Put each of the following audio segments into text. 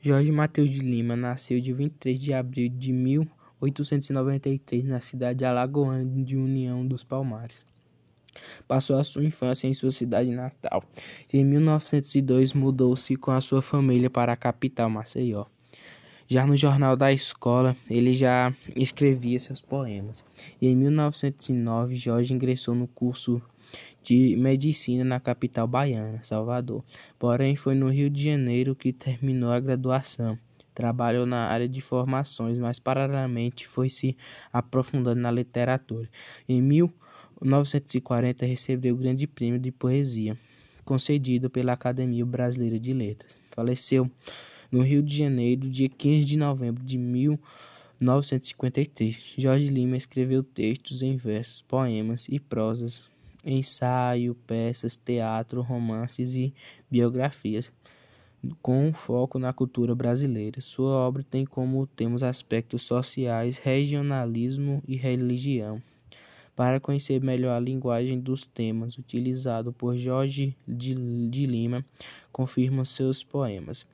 Jorge Mateus de Lima nasceu de 23 de abril de 1893 na cidade de Alagoana de União dos Palmares. Passou a sua infância em sua cidade natal. Em 1902 mudou-se com a sua família para a capital, Maceió. Já no jornal da escola, ele já escrevia seus poemas. E em 1909, Jorge ingressou no curso de medicina na capital baiana, Salvador. Porém, foi no Rio de Janeiro que terminou a graduação. Trabalhou na área de formações, mas paralelamente foi se aprofundando na literatura. Em 1940 recebeu o Grande Prêmio de Poesia, concedido pela Academia Brasileira de Letras. Faleceu no Rio de Janeiro, dia 15 de novembro de 1953. Jorge Lima escreveu textos em versos, poemas e prosas ensaio, peças, teatro, romances e biografias, com foco na cultura brasileira. Sua obra tem como temas aspectos sociais, regionalismo e religião. Para conhecer melhor a linguagem dos temas utilizado por Jorge de, Lima, confirma seus poemas.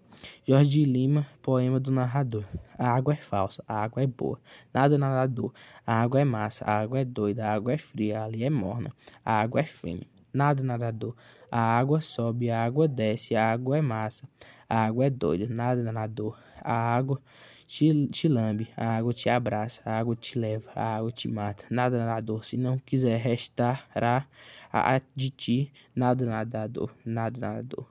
Jorge Lima, poema do narrador. A água é falsa, a água é boa. Nada nadador. A água é massa, a água é doida, a água é fria, ali é morna. A água é fêmea. Nada nadador. A água sobe, a água desce, a água é massa. A água é doida, nada nadador. A água te, te lambe, a água te abraça, a água te leva, a água te mata. Nada nadador, se não quiser restará a de ti, nada nadador, nada nadador.